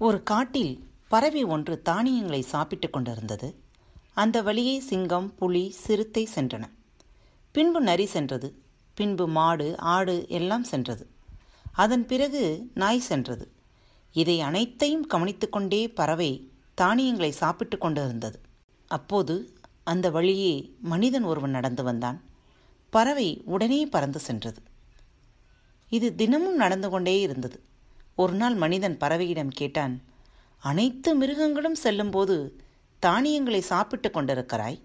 ஒரு காட்டில் பறவை ஒன்று தானியங்களை சாப்பிட்டுக் கொண்டிருந்தது. அந்த வழியே சிங்கம் புலி சிறுத்தை சென்றன. பின்பு நரி சென்றது. பின்பு மாடு ஆடு எல்லாம் சென்றது. அதன் பிறகு நாய் சென்றது. இதை அனைத்தையும் கவனித்துக்கொண்டே பறவை தானியங்களை சாப்பிட்டு கொண்டிருந்தது. அப்போது அந்த வழியே மனிதன் ஒருவன் நடந்து வந்தான். பறவை உடனே பறந்து சென்றது. இது தினமும் நடந்து கொண்டே இருந்தது. ஒரு நாள் மனிதன் பறவையிடம் கேட்டான் அனைத்து மிருகங்களும் செல்லும்போது தானியங்களை சாப்பிட்டு கொண்டிருக்கிறாய்?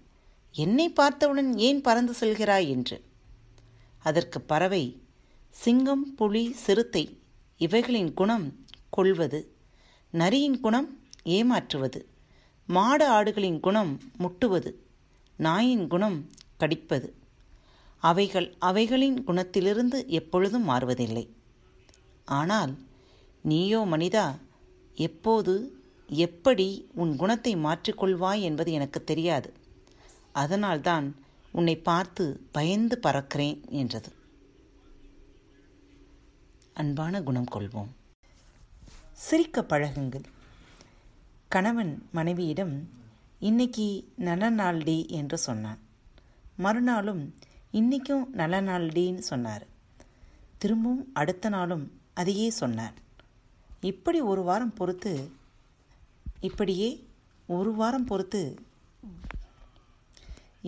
என்னை பார்த்தவுடன் ஏன் பறந்து செல்கிறாய்? என்று. அதற்கு பறவை சிங்கம் புலி சிறுத்தை இவைகளின் குணம் கொள்வது நரியின் குணம் ஏமாற்றுவது மாடு ஆடுகளின் குணம் முட்டுவது நாயின் குணம் கடிப்பது அவைகள் அவைகளின் குணத்திலிருந்து எப்பொழுதும் மாறுவதில்லை. ஆனால் நீயோ மனிதா எப்போது எப்படி உன் குணத்தை மாற்றிக்கொள்வாய் என்பது எனக்கு தெரியாது. அதனால்தான் உன்னை பார்த்து பயந்து பறக்கிறேன் என்றது. அன்பான குணம் கொள்வோம். சிரிக்க பழகுங்கள். கணவன் மனைவியிடம் இன்னைக்கு நல்ல நாள்டி என்று சொன்னான். மறுநாளும் இன்னைக்கும் நல்ல நாள்டின்னு சொன்னார். திரும்பவும் அடுத்த நாளும் அதையே சொன்னார். இப்படி ஒரு வாரம் பொறுத்து இப்படியே ஒரு வாரம் பொறுத்து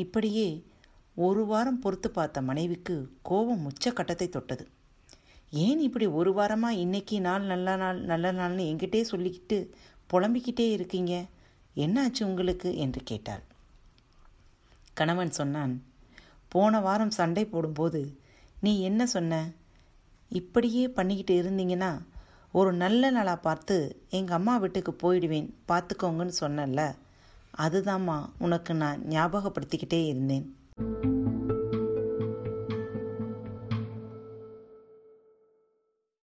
இப்படியே ஒரு வாரம் பொறுத்து பார்த்த மனைவிக்கு கோபம் உச்சக்கட்டத்தை தொட்டது. ஏன் இப்படி ஒரு வாரமாக இன்னைக்கு நாள் நல்ல நாள் நல்ல நாள்னு என்கிட்டே சொல்லிக்கிட்டு புலம்பிக்கிட்டே இருக்கீங்க? என்னாச்சு உங்களுக்கு? என்று கேட்டாள். கணவன் சொன்னான் போன வாரம் சண்டை போடும்போது நீ என்ன சொன்ன? இப்படியே பண்ணிக்கிட்டு இருந்தீங்கன்னா ஒரு நல்ல நாளாக பார்த்து எங்கள் அம்மா வீட்டுக்கு போயிடுவேன் பார்த்துக்கோங்கன்னு சொன்னல அதுதாம்மா உனக்கு நான் ஞாபகப்படுத்திக்கிட்டே இருந்தேன்.